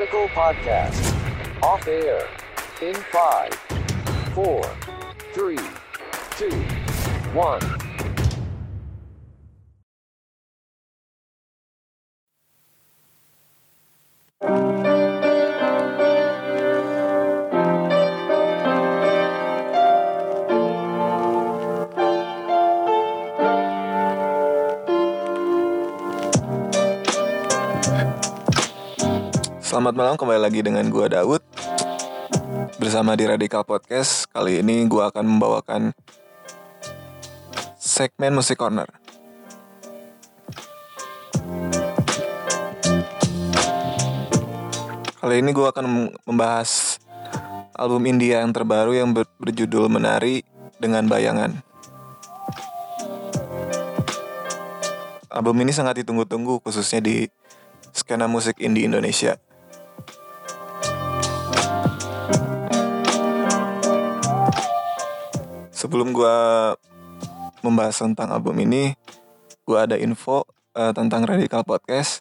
Radical Podcast. Off air. In 5, 4, 3, 2, 1. Selamat malam kembali lagi dengan gua Daud. Bersama di Radikal Podcast Kali ini gua akan membawakan Segmen Musik Corner. Kali ini gua akan membahas Album India yang terbaru yang ber- berjudul Menari dengan Bayangan. Album ini sangat ditunggu-tunggu khususnya di skena musik indie Indonesia. Sebelum gua membahas tentang album ini, gua ada info eh, tentang Radical Podcast.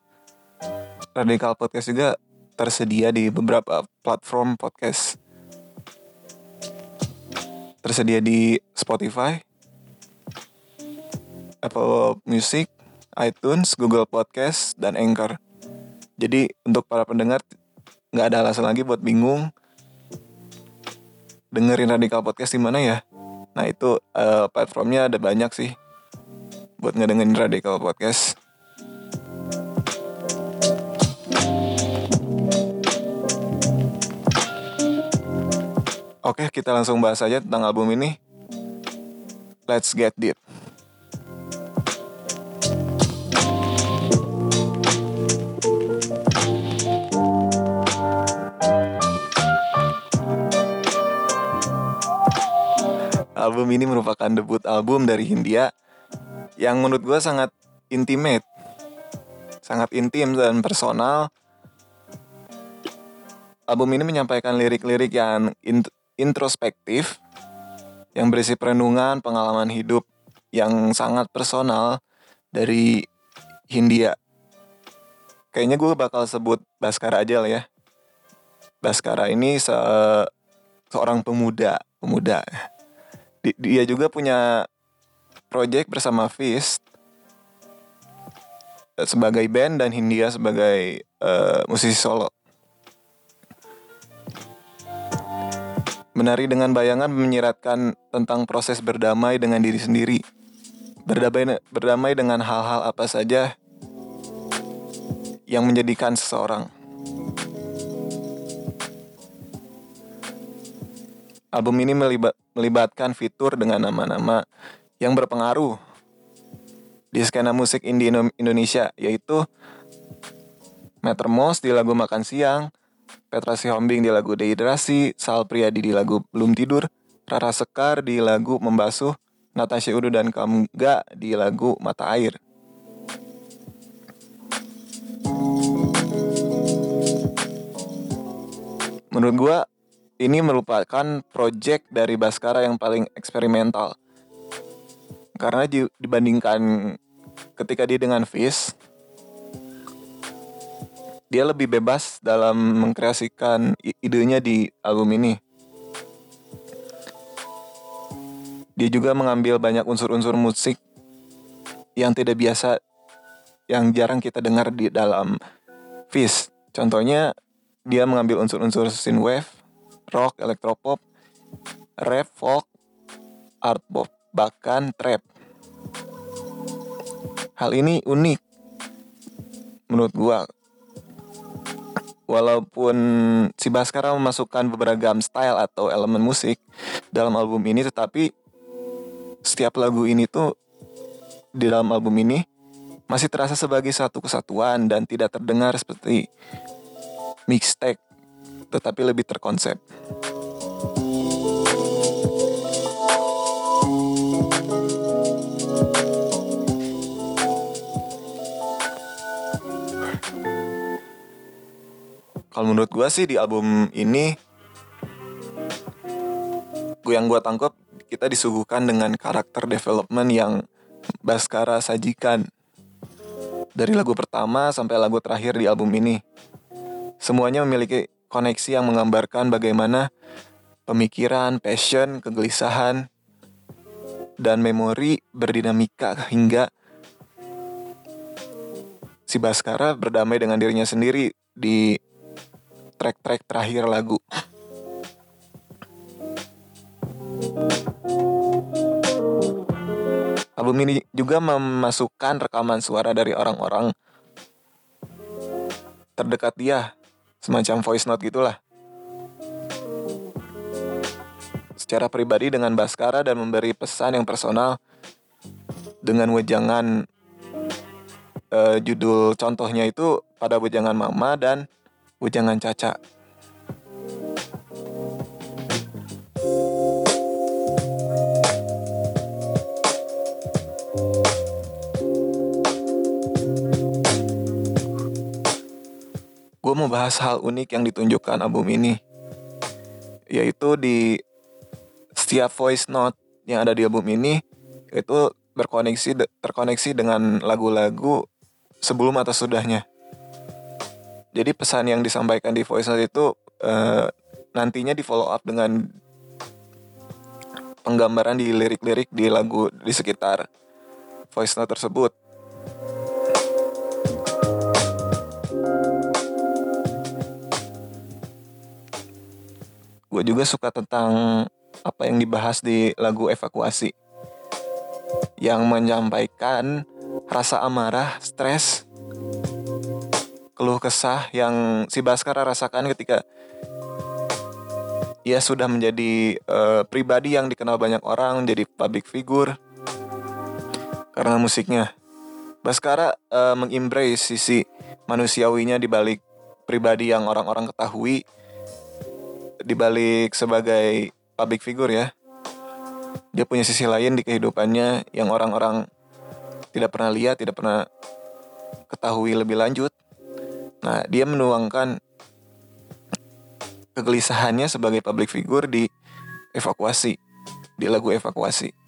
Radical Podcast juga tersedia di beberapa platform podcast. Tersedia di Spotify, Apple Music, iTunes, Google Podcast, dan Anchor. Jadi untuk para pendengar nggak ada alasan lagi buat bingung dengerin Radikal Podcast di mana ya. Nah itu eh, platformnya ada banyak sih buat ngedengerin Radikal Podcast. Oke kita langsung bahas aja tentang album ini. Let's get deep. Album ini merupakan debut album dari Hindia yang menurut gue sangat intimate, sangat intim dan personal. Album ini menyampaikan lirik-lirik yang int- introspektif, yang berisi perenungan pengalaman hidup yang sangat personal dari Hindia. Kayaknya gue bakal sebut Baskara aja lah ya. Baskara ini se- seorang pemuda, pemuda di- dia juga punya project bersama Fist eh, sebagai band dan Hindia sebagai eh, musisi solo. Menari dengan bayangan menyiratkan tentang proses berdamai dengan diri sendiri. Berdamai berdamai dengan hal-hal apa saja yang menjadikan seseorang. Album ini melibat, melibatkan fitur dengan nama-nama yang berpengaruh di skena musik indie Indo- Indonesia, yaitu Metermos di lagu Makan Siang, Petra Sihombing di lagu Dehidrasi, Sal Priadi di lagu Belum Tidur, Rara Sekar di lagu Membasuh, Natasha Udu dan Kamga di lagu Mata Air. Menurut gua ini merupakan project dari Baskara yang paling eksperimental. Karena di- dibandingkan ketika dia dengan Fish, dia lebih bebas dalam mengkreasikan idenya di album ini. Dia juga mengambil banyak unsur-unsur musik yang tidak biasa, yang jarang kita dengar di dalam Fish. Contohnya, dia mengambil unsur-unsur synthwave, rock, elektropop, rap, folk, art pop, bahkan trap. Hal ini unik menurut gua. Walaupun si Baskara memasukkan beberapa style atau elemen musik dalam album ini, tetapi setiap lagu ini tuh di dalam album ini masih terasa sebagai satu kesatuan dan tidak terdengar seperti mixtape, tetapi lebih terkonsep. Kalau menurut gua sih di album ini gue yang gua tangkap kita disuguhkan dengan karakter development yang Baskara sajikan dari lagu pertama sampai lagu terakhir di album ini. Semuanya memiliki koneksi yang menggambarkan bagaimana pemikiran, passion, kegelisahan, dan memori berdinamika hingga si Baskara berdamai dengan dirinya sendiri di track-track terakhir lagu. Album ini juga memasukkan rekaman suara dari orang-orang terdekat dia, semacam voice note gitulah. Secara pribadi dengan Baskara dan memberi pesan yang personal dengan wejangan uh, judul contohnya itu pada wejangan Mama dan wejangan Caca. Gue mau bahas hal unik yang ditunjukkan album ini. Yaitu di setiap voice note yang ada di album ini itu berkoneksi terkoneksi dengan lagu-lagu sebelum atau sudahnya. Jadi pesan yang disampaikan di voice note itu uh, nantinya di follow up dengan penggambaran di lirik-lirik di lagu di sekitar voice note tersebut. Gue juga suka tentang apa yang dibahas di lagu evakuasi yang menyampaikan rasa amarah, stres, keluh kesah yang si Baskara rasakan ketika ia sudah menjadi uh, pribadi yang dikenal banyak orang, jadi public figure karena musiknya. Baskara uh, mengembrace sisi manusiawinya di balik pribadi yang orang-orang ketahui dibalik sebagai public figure ya. Dia punya sisi lain di kehidupannya yang orang-orang tidak pernah lihat tidak pernah ketahui lebih lanjut. Nah dia menuangkan kegelisahannya sebagai public figure di evakuasi di lagu evakuasi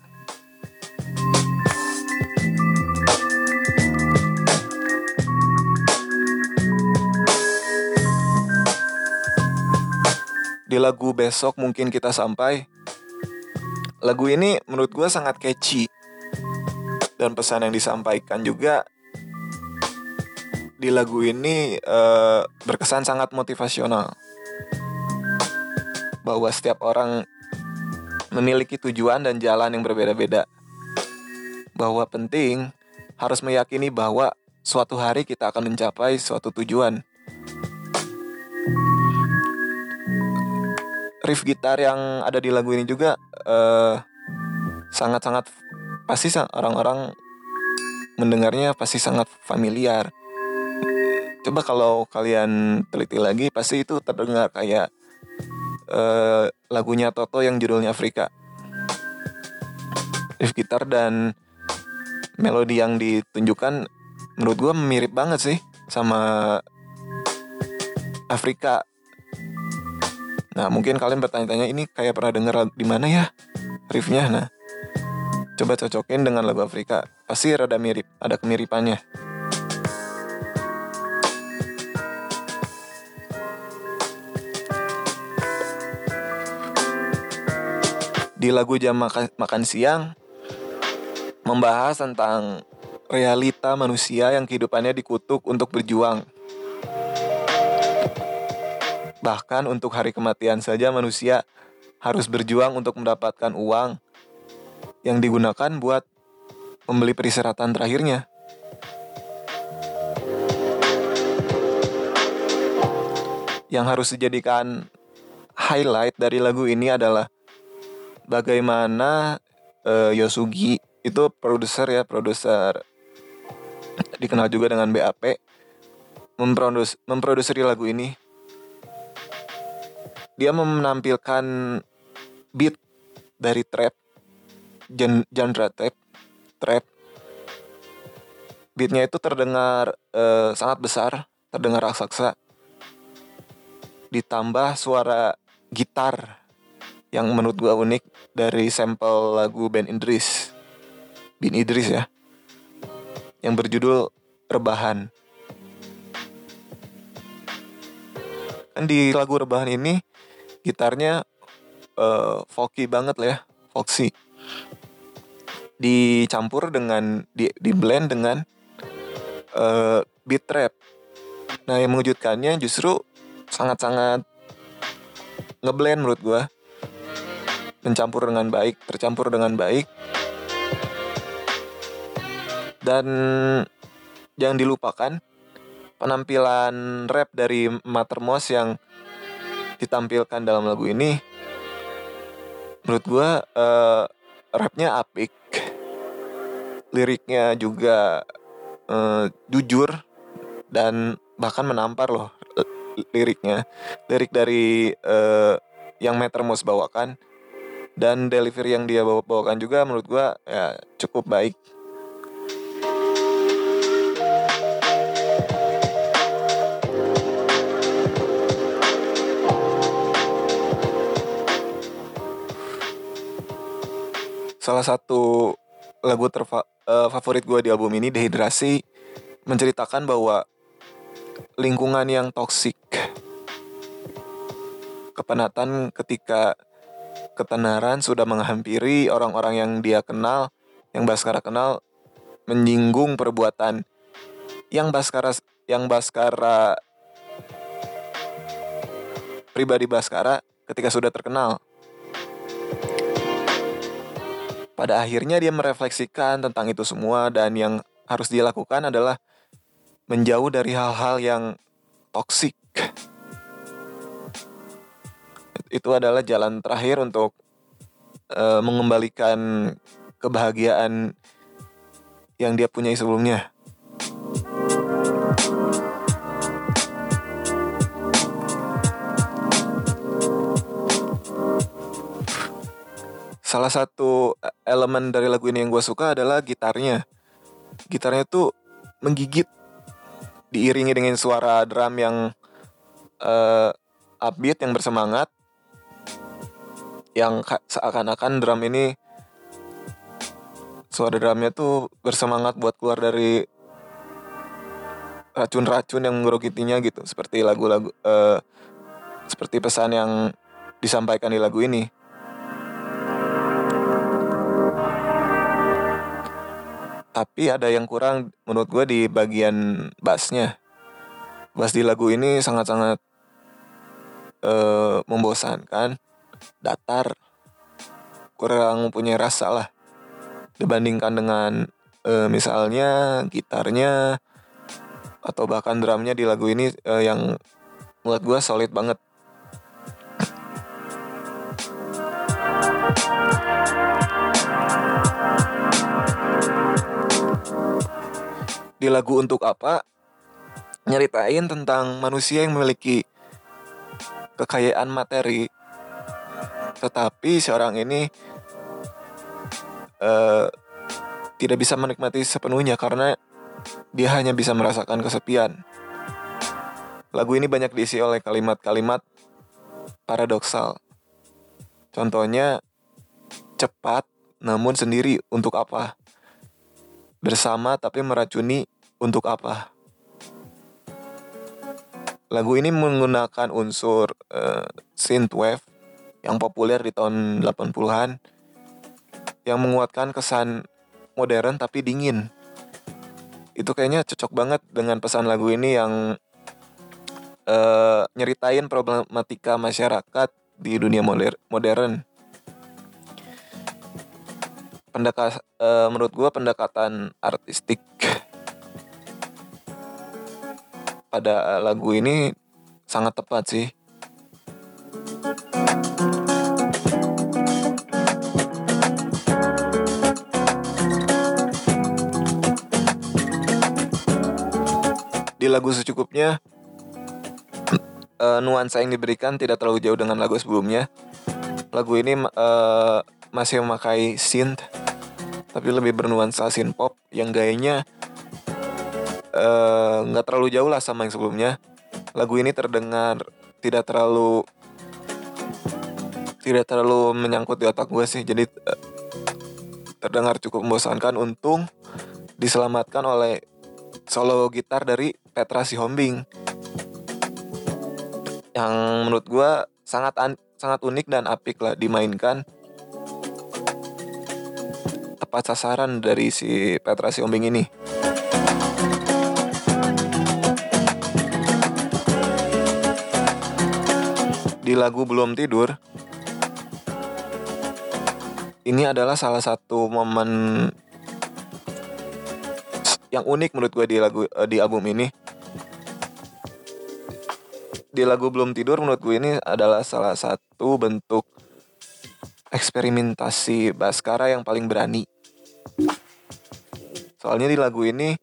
di lagu besok mungkin kita sampai. Lagu ini menurut gue sangat catchy. Dan pesan yang disampaikan juga di lagu ini uh, berkesan sangat motivasional. Bahwa setiap orang memiliki tujuan dan jalan yang berbeda-beda. Bahwa penting harus meyakini bahwa suatu hari kita akan mencapai suatu tujuan riff gitar yang ada di lagu ini juga sangat sangat-sangat pasti orang-orang mendengarnya pasti sangat familiar. Coba kalau kalian teliti lagi pasti itu terdengar kayak uh, lagunya Toto yang judulnya Afrika. Riff gitar dan melodi yang ditunjukkan menurut gue mirip banget sih sama Afrika Nah, mungkin kalian bertanya-tanya ini kayak pernah denger di mana ya riffnya. Nah, coba cocokin dengan lagu Afrika. Pasti rada mirip, ada kemiripannya. Di lagu jam makan, makan siang membahas tentang realita manusia yang kehidupannya dikutuk untuk berjuang Bahkan untuk hari kematian saja manusia harus berjuang untuk mendapatkan uang yang digunakan buat membeli peristirahatan terakhirnya. Yang harus dijadikan highlight dari lagu ini adalah bagaimana uh, Yosugi itu produser ya, produser dikenal juga dengan BAP memproduksi memproduksi lagu ini dia menampilkan beat dari trap genre trap trap. Beatnya itu terdengar uh, sangat besar terdengar raksasa. Ditambah suara gitar yang menurut gua unik dari sampel lagu Ben Idris. Bin Idris ya. Yang berjudul Rebahan. Kan di lagu rebahan ini gitarnya uh, folky banget lah ya dicampur dengan di, di blend dengan uh, beat trap. Nah yang mengejutkannya justru sangat-sangat ngeblend menurut gue mencampur dengan baik tercampur dengan baik. Dan jangan dilupakan penampilan rap dari Matermos yang ditampilkan dalam lagu ini menurut gue uh, rapnya apik. Liriknya juga uh, jujur dan bahkan menampar loh liriknya. Lirik dari uh, yang Metermos bawakan dan delivery yang dia bawa bawakan juga menurut gue ya cukup baik salah satu lagu terfavorit uh, gue di album ini Dehidrasi menceritakan bahwa lingkungan yang toksik kepenatan ketika ketenaran sudah menghampiri orang-orang yang dia kenal yang Baskara kenal menyinggung perbuatan yang Baskara yang Baskara pribadi Baskara ketika sudah terkenal pada akhirnya dia merefleksikan tentang itu semua dan yang harus dia lakukan adalah menjauh dari hal-hal yang toksik. Itu adalah jalan terakhir untuk uh, mengembalikan kebahagiaan yang dia punya sebelumnya. Salah satu e, elemen dari lagu ini yang gue suka adalah gitarnya. Gitarnya tuh menggigit, diiringi dengan suara drum yang uh, upbeat, yang bersemangat, yang seakan-akan drum ini suara drumnya tuh bersemangat buat keluar dari racun-racun yang menggerogitinya gitu, seperti lagu-lagu, uh, seperti pesan yang disampaikan di lagu ini. Tapi ada yang kurang menurut gue di bagian bassnya. Bass di lagu ini sangat-sangat uh, membosankan datar kurang punya rasa lah dibandingkan dengan uh, misalnya gitarnya atau bahkan drumnya di lagu ini uh, yang menurut gue solid banget di lagu Untuk Apa nyeritain tentang manusia yang memiliki kekayaan materi tetapi seorang ini uh, tidak bisa menikmati sepenuhnya karena dia hanya bisa merasakan kesepian. Lagu ini banyak diisi oleh kalimat-kalimat paradoksal. Contohnya cepat namun sendiri untuk apa? Bersama tapi meracuni untuk apa? Lagu ini menggunakan unsur uh, synthwave yang populer di tahun 80-an yang menguatkan kesan modern tapi dingin. Itu kayaknya cocok banget dengan pesan lagu ini yang uh, nyeritain problematika masyarakat di dunia modern pendekat uh, menurut gue pendekatan artistik pada lagu ini sangat tepat sih. Di lagu secukupnya uh, nuansa yang diberikan tidak terlalu jauh dengan lagu sebelumnya. Lagu ini uh, masih memakai synth tapi lebih bernuansa synth pop yang gayanya eh, nggak uh, terlalu jauh lah sama yang sebelumnya. Lagu ini terdengar tidak terlalu tidak terlalu menyangkut di otak gue sih. Jadi uh, terdengar cukup membosankan untung diselamatkan oleh solo gitar dari Petra Sihombing. Yang menurut gue sangat an sangat unik dan apik lah dimainkan tepat sasaran dari si Petra Siombing ini. Di lagu Belum Tidur, ini adalah salah satu momen yang unik menurut gue di lagu eh, di album ini. Di lagu Belum Tidur menurut gue ini adalah salah satu bentuk eksperimentasi Baskara yang paling berani. Soalnya di lagu ini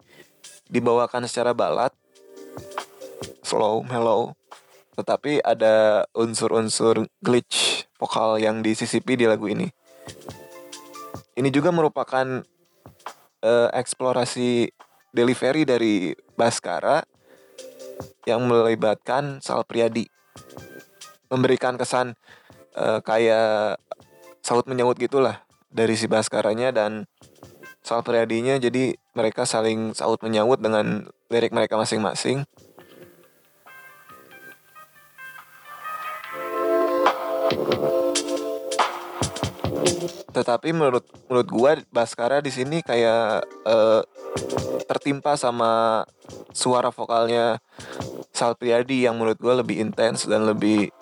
dibawakan secara balad, slow, mellow, tetapi ada unsur-unsur glitch vokal yang disisipi di lagu ini. Ini juga merupakan uh, eksplorasi delivery dari Baskara yang melibatkan Sal Priadi. Memberikan kesan uh, kayak saut menyahut gitulah dari si Baskaranya dan Sal Priadinya jadi mereka saling saut menyahut dengan lirik mereka masing-masing. Tetapi menurut menurut gua Baskara di sini kayak uh, tertimpa sama suara vokalnya Sal Priadi yang menurut gua lebih intens dan lebih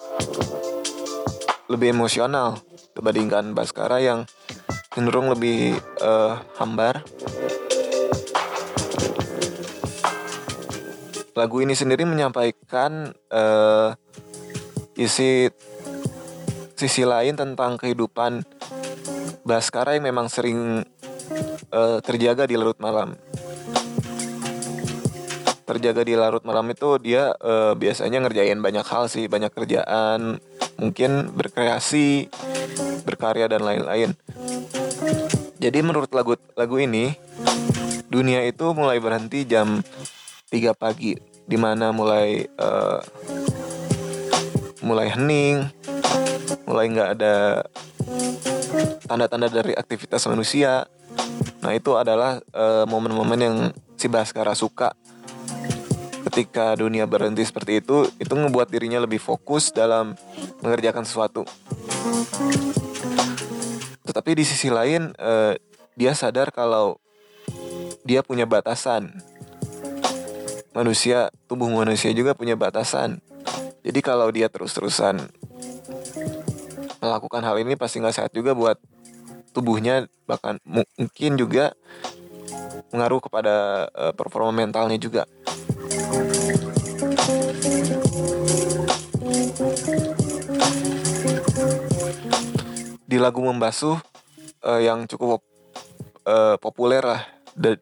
lebih emosional dibandingkan Baskara yang cenderung lebih uh, hambar. Lagu ini sendiri menyampaikan uh, isi sisi lain tentang kehidupan Baskara yang memang sering uh, terjaga di larut malam. Terjaga di larut malam itu dia uh, biasanya ngerjain banyak hal sih, banyak kerjaan, mungkin berkreasi, berkarya dan lain-lain. Jadi menurut lagu lagu ini dunia itu mulai berhenti jam 3 pagi di mana mulai uh, mulai hening, mulai nggak ada tanda-tanda dari aktivitas manusia. Nah itu adalah eh, momen-momen uh, yang si Baskara suka. Ketika dunia berhenti seperti itu, itu ngebuat dirinya lebih fokus dalam mengerjakan sesuatu. Tetapi di sisi lain, uh, dia sadar kalau dia punya batasan. Manusia, tubuh manusia juga punya batasan. Jadi kalau dia terus-terusan melakukan hal ini pasti nggak sehat juga buat tubuhnya bahkan mungkin juga mengaruh kepada uh, performa mentalnya juga. Di lagu Membasuh uh, yang cukup uh, populer lah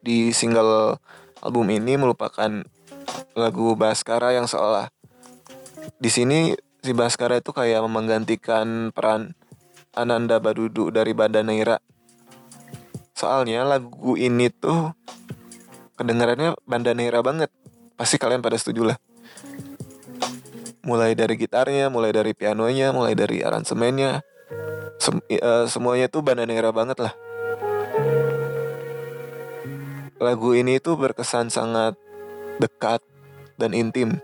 di single album ini merupakan lagu Baskara yang seolah di sini si Baskara itu kayak menggantikan peran Ananda Badudu dari Bandaneira. Soalnya lagu ini tuh kedengarannya Bandaneira banget. Pasti kalian pada setuju lah. Mulai dari gitarnya, mulai dari pianonya, mulai dari aransemennya. Sem uh, semuanya tuh Bandaneira banget lah. Lagu ini tuh berkesan sangat dekat dan intim.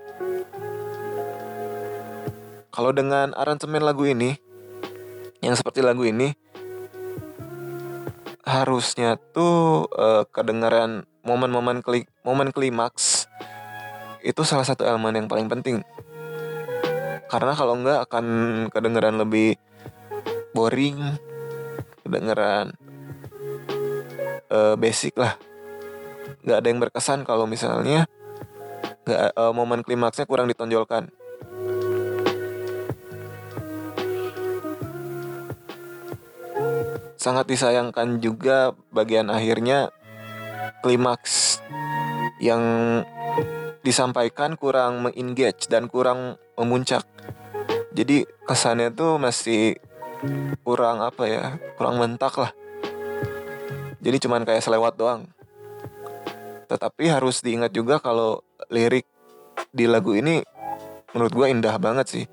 Kalau dengan aransemen lagu ini, yang seperti lagu ini harusnya tuh uh, kedengaran momen-momen klik momen klimaks itu salah satu elemen yang paling penting karena kalau enggak akan kedengaran lebih boring kedengaran uh, basic lah nggak ada yang berkesan kalau misalnya nggak uh, momen klimaksnya kurang ditonjolkan sangat disayangkan juga bagian akhirnya klimaks yang disampaikan kurang mengengage dan kurang memuncak. Jadi kesannya tuh masih kurang apa ya, kurang mentak lah. Jadi cuman kayak selewat doang. Tetapi harus diingat juga kalau lirik di lagu ini menurut gue indah banget sih.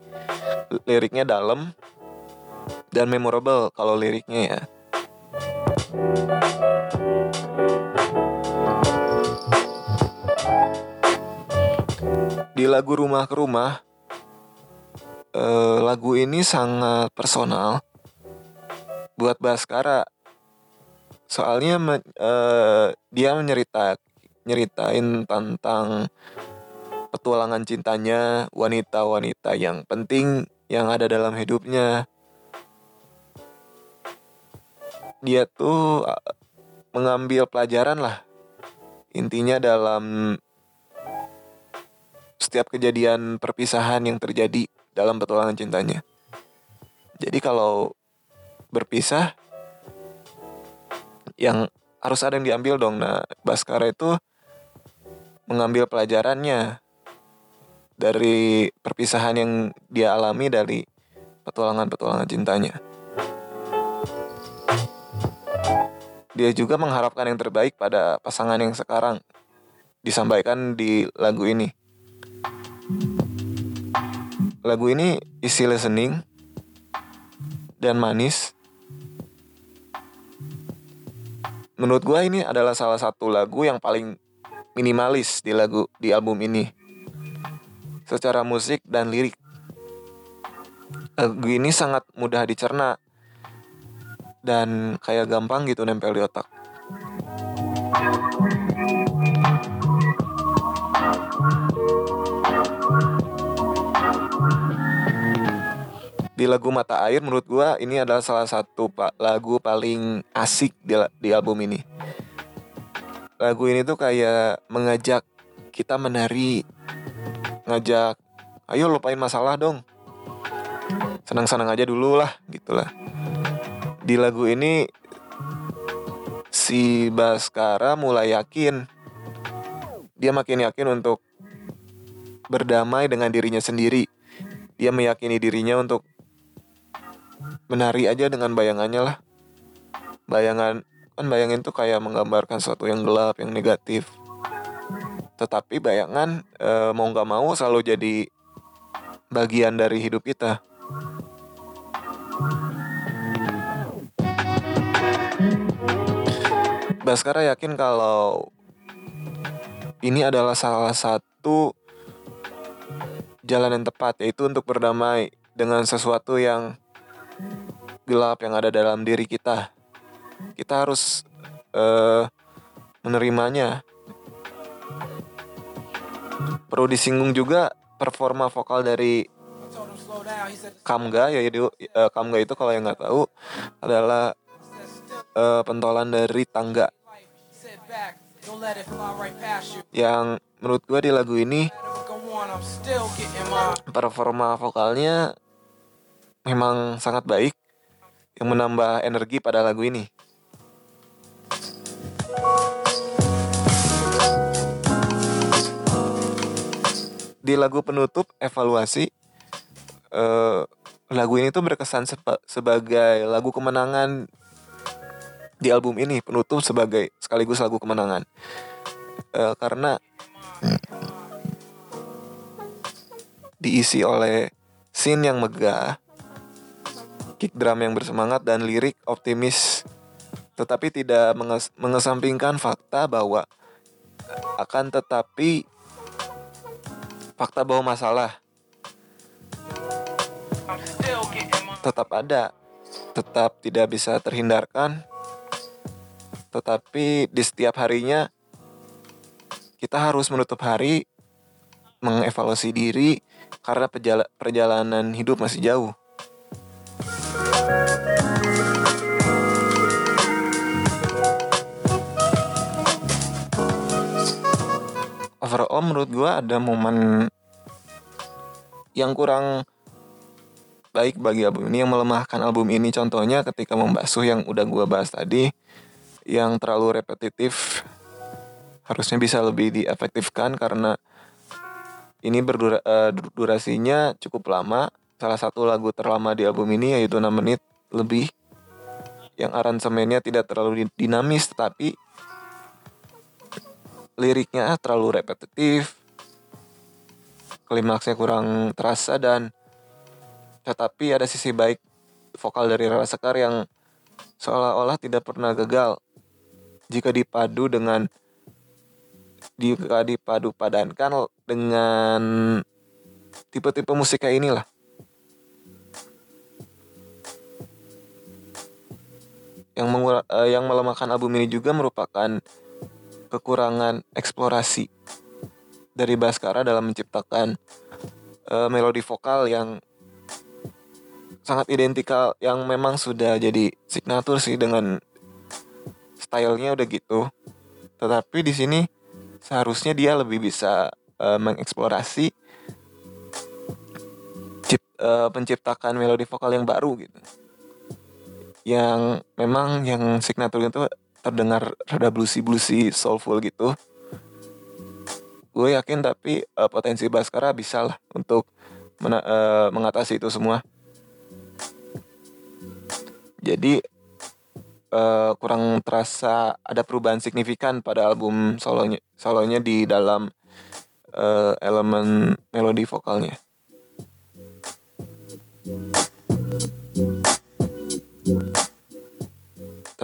Liriknya dalam dan memorable kalau liriknya ya. Di lagu Rumah ke Rumah eh, lagu ini sangat personal buat Baskara. Soalnya me- eh, dia menyerita nyeritain tentang petualangan cintanya wanita-wanita yang penting yang ada dalam hidupnya. Dia tuh eh, mengambil pelajaran lah intinya dalam setiap kejadian perpisahan yang terjadi dalam petualangan cintanya. Jadi kalau berpisah yang harus ada yang diambil dong. Nah, Baskara itu mengambil pelajarannya dari perpisahan yang dia alami dari petualangan-petualangan cintanya. Dia juga mengharapkan yang terbaik pada pasangan yang sekarang disampaikan di lagu ini. Lagu ini isi listening dan manis. Menurut gua ini adalah salah satu lagu yang paling minimalis di lagu di album ini. Secara musik dan lirik. Lagu ini sangat mudah dicerna dan kayak gampang gitu nempel di otak. Di lagu Mata Air menurut gua ini adalah salah satu lagu paling asik di, di album ini. Lagu ini tuh kayak mengajak kita menari, ngajak, ayo lupain masalah dong. Senang-senang aja dulu lah, gitulah. Di lagu ini si Baskara mulai yakin, dia makin yakin untuk berdamai dengan dirinya sendiri. Dia meyakini dirinya untuk menari aja dengan bayangannya lah. Bayangan kan bayangin tuh kayak menggambarkan sesuatu yang gelap, yang negatif. Tetapi bayangan eh, mau nggak mau selalu jadi bagian dari hidup kita. Baskara yakin kalau ini adalah salah satu jalan yang tepat yaitu untuk berdamai dengan sesuatu yang gelap yang ada dalam diri kita. Kita harus eh, menerimanya. Perlu disinggung juga performa vokal dari Kamga yaitu eh, Kamga itu kalau yang nggak tahu adalah eh, pentolan dari tangga yang menurut gue di lagu ini performa vokalnya memang sangat baik yang menambah energi pada lagu ini. Di lagu penutup evaluasi eh, lagu ini tuh berkesan sebagai lagu kemenangan di album ini penutup sebagai sekaligus lagu kemenangan Eh, karena diisi oleh scene yang megah, kick drum yang bersemangat dan lirik optimis, tetapi tidak menges- mengesampingkan fakta bahwa akan tetapi fakta bahwa masalah tetap ada, tetap tidak bisa terhindarkan, tetapi di setiap harinya kita harus menutup hari mengevaluasi diri karena perjalanan hidup masih jauh. Overall menurut gua ada momen yang kurang baik bagi album ini yang melemahkan album ini. Contohnya ketika membasuh yang udah gua bahas tadi yang terlalu repetitif harusnya bisa lebih diefektifkan karena ini berdura eh, cukup lama salah satu lagu terlama di album ini yaitu 6 menit lebih yang aransemennya tidak terlalu di- dinamis tetapi liriknya terlalu repetitif klimaksnya kurang terasa dan tetapi ada sisi baik vokal dari Rara Sekar yang seolah-olah tidak pernah gagal. Jika dipadu dengan jika dipadu padankan dengan tipe-tipe musik kayak inilah yang mengura, uh, yang melemahkan album ini juga merupakan kekurangan eksplorasi dari Baskara dalam menciptakan uh, melodi vokal yang sangat identikal yang memang sudah jadi signatur sih dengan stylenya udah gitu. Tetapi di sini seharusnya dia lebih bisa uh, mengeksplorasi cip, uh, penciptakan melodi vokal yang baru gitu. Yang memang yang signatur itu terdengar rada bluesy bluesy soulful gitu. Gue yakin tapi uh, potensi Baskara bisa lah untuk mena- uh, mengatasi itu semua. Jadi uh, kurang terasa ada perubahan signifikan pada album solonya solonya di dalam uh, elemen melodi vokalnya.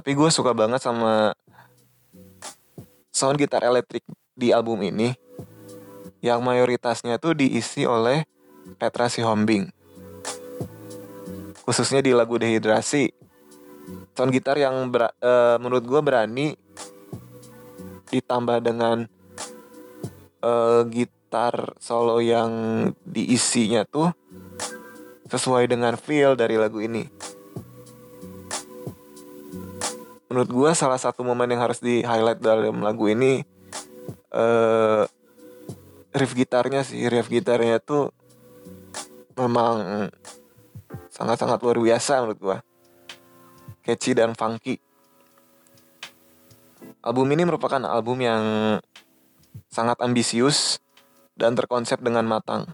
Tapi gue suka banget sama sound gitar elektrik di album ini yang mayoritasnya tuh diisi oleh Petra Sihombing. Khususnya di lagu Dehidrasi sound gitar yang ber, uh, menurut gue berani ditambah dengan uh, gitar solo yang diisinya tuh sesuai dengan feel dari lagu ini. Menurut gue salah satu momen yang harus di highlight dalam lagu ini uh, riff gitarnya sih, riff gitarnya tuh memang sangat-sangat luar biasa menurut gue catchy dan funky. Album ini merupakan album yang sangat ambisius dan terkonsep dengan matang.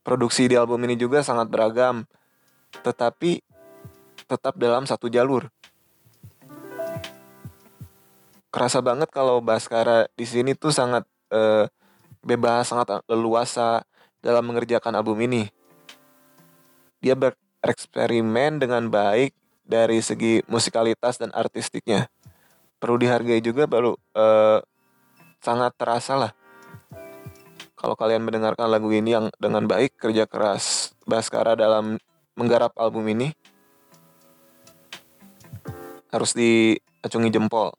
Produksi di album ini juga sangat beragam, tetapi tetap dalam satu jalur. Kerasa banget kalau Baskara di sini tuh sangat uh, bebas, sangat leluasa dalam mengerjakan album ini dia bereksperimen dengan baik dari segi musikalitas dan artistiknya. Perlu dihargai juga baru uh, sangat terasa lah. Kalau kalian mendengarkan lagu ini yang dengan baik kerja keras Baskara dalam menggarap album ini harus diacungi jempol.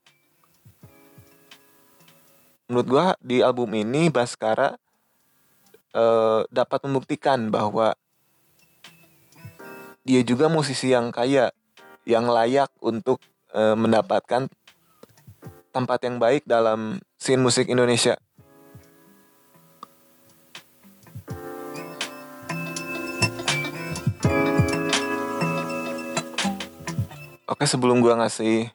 Menurut gua di album ini Baskara uh, dapat membuktikan bahwa dia juga musisi yang kaya, yang layak untuk uh, mendapatkan tempat yang baik dalam scene musik Indonesia. Oke sebelum gue ngasih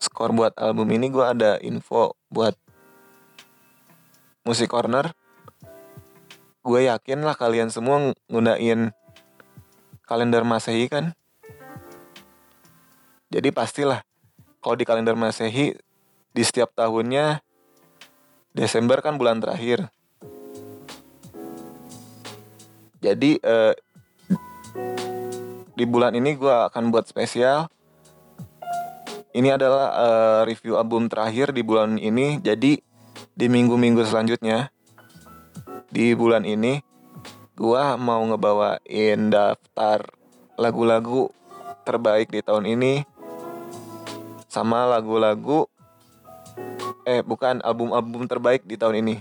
skor buat album ini gue ada info buat musik corner gue yakin lah kalian semua nggunain kalender Masehi kan. Jadi pastilah kalau di kalender Masehi di setiap tahunnya Desember kan bulan terakhir. Jadi eh, di bulan ini gue akan buat spesial. Ini adalah eh, review album terakhir di bulan ini. Jadi di minggu-minggu selanjutnya di bulan ini gua mau ngebawain daftar lagu-lagu terbaik di tahun ini sama lagu-lagu eh bukan album-album terbaik di tahun ini.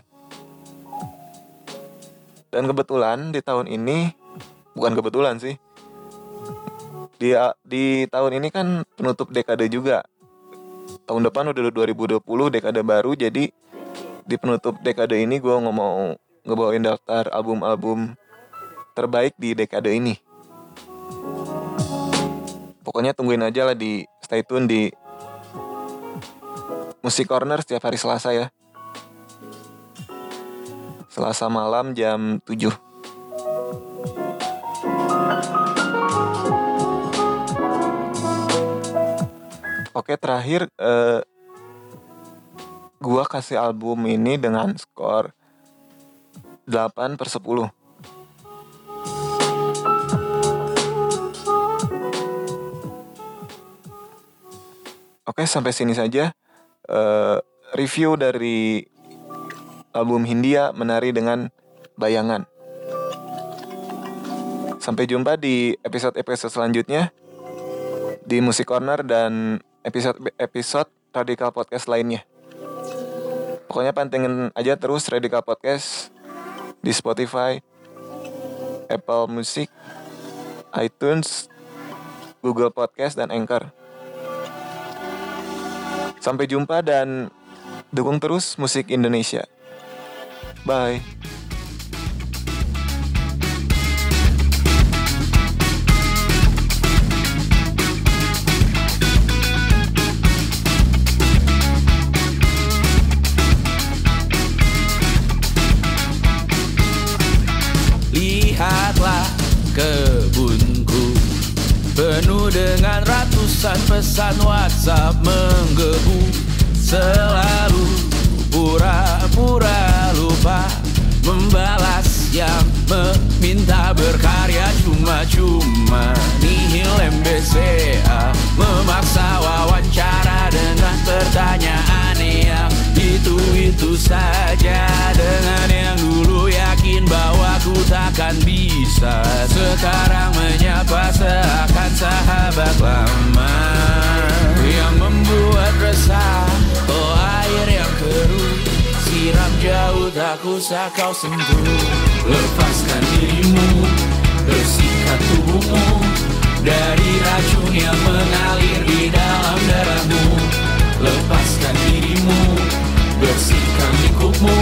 Dan kebetulan di tahun ini bukan kebetulan sih. Di di tahun ini kan penutup dekade juga. Tahun depan udah 2020 dekade baru jadi di penutup dekade ini gue ngomong ngebawain daftar album-album terbaik di dekade ini. Pokoknya tungguin aja lah di stay tune di Musik Corner setiap hari Selasa ya. Selasa malam jam 7. Oke terakhir eh, gua kasih album ini dengan skor 8 per 10 Oke, sampai sini saja uh, review dari album Hindia menari dengan bayangan. Sampai jumpa di episode-episode selanjutnya di Musik Corner dan episode-episode Radikal Podcast lainnya. Pokoknya pantengin aja terus Radikal Podcast di Spotify, Apple Music, iTunes, Google Podcast, dan Anchor. Sampai jumpa dan dukung terus musik Indonesia. Bye. Ratusan pesan WhatsApp menggebu. Selalu pura-pura lupa Membalas yang meminta berkarya. Cuma-cuma Nihil MBCA Memaksa wawancara dengan pertanyaan yang itu-itu saja. Dengan yang dulu yakin bahwa ku takkan bisa. Sekarang menyapa seakan sahabat lama kusah kau sembuh. Lepaskan dirimu Bersihkan tubuhmu Dari racun yang mengalir di dalam darahmu. Lepaskan dirimu Bersihkan lingkupmu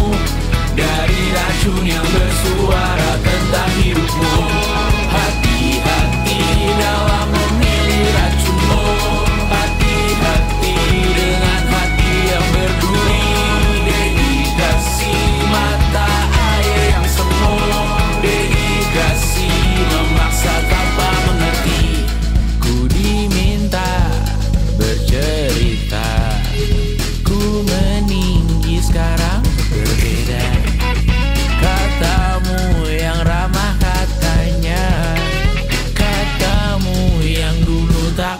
Dari racun yang bersuara tentang hidupmu. Hati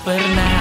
Supernatural.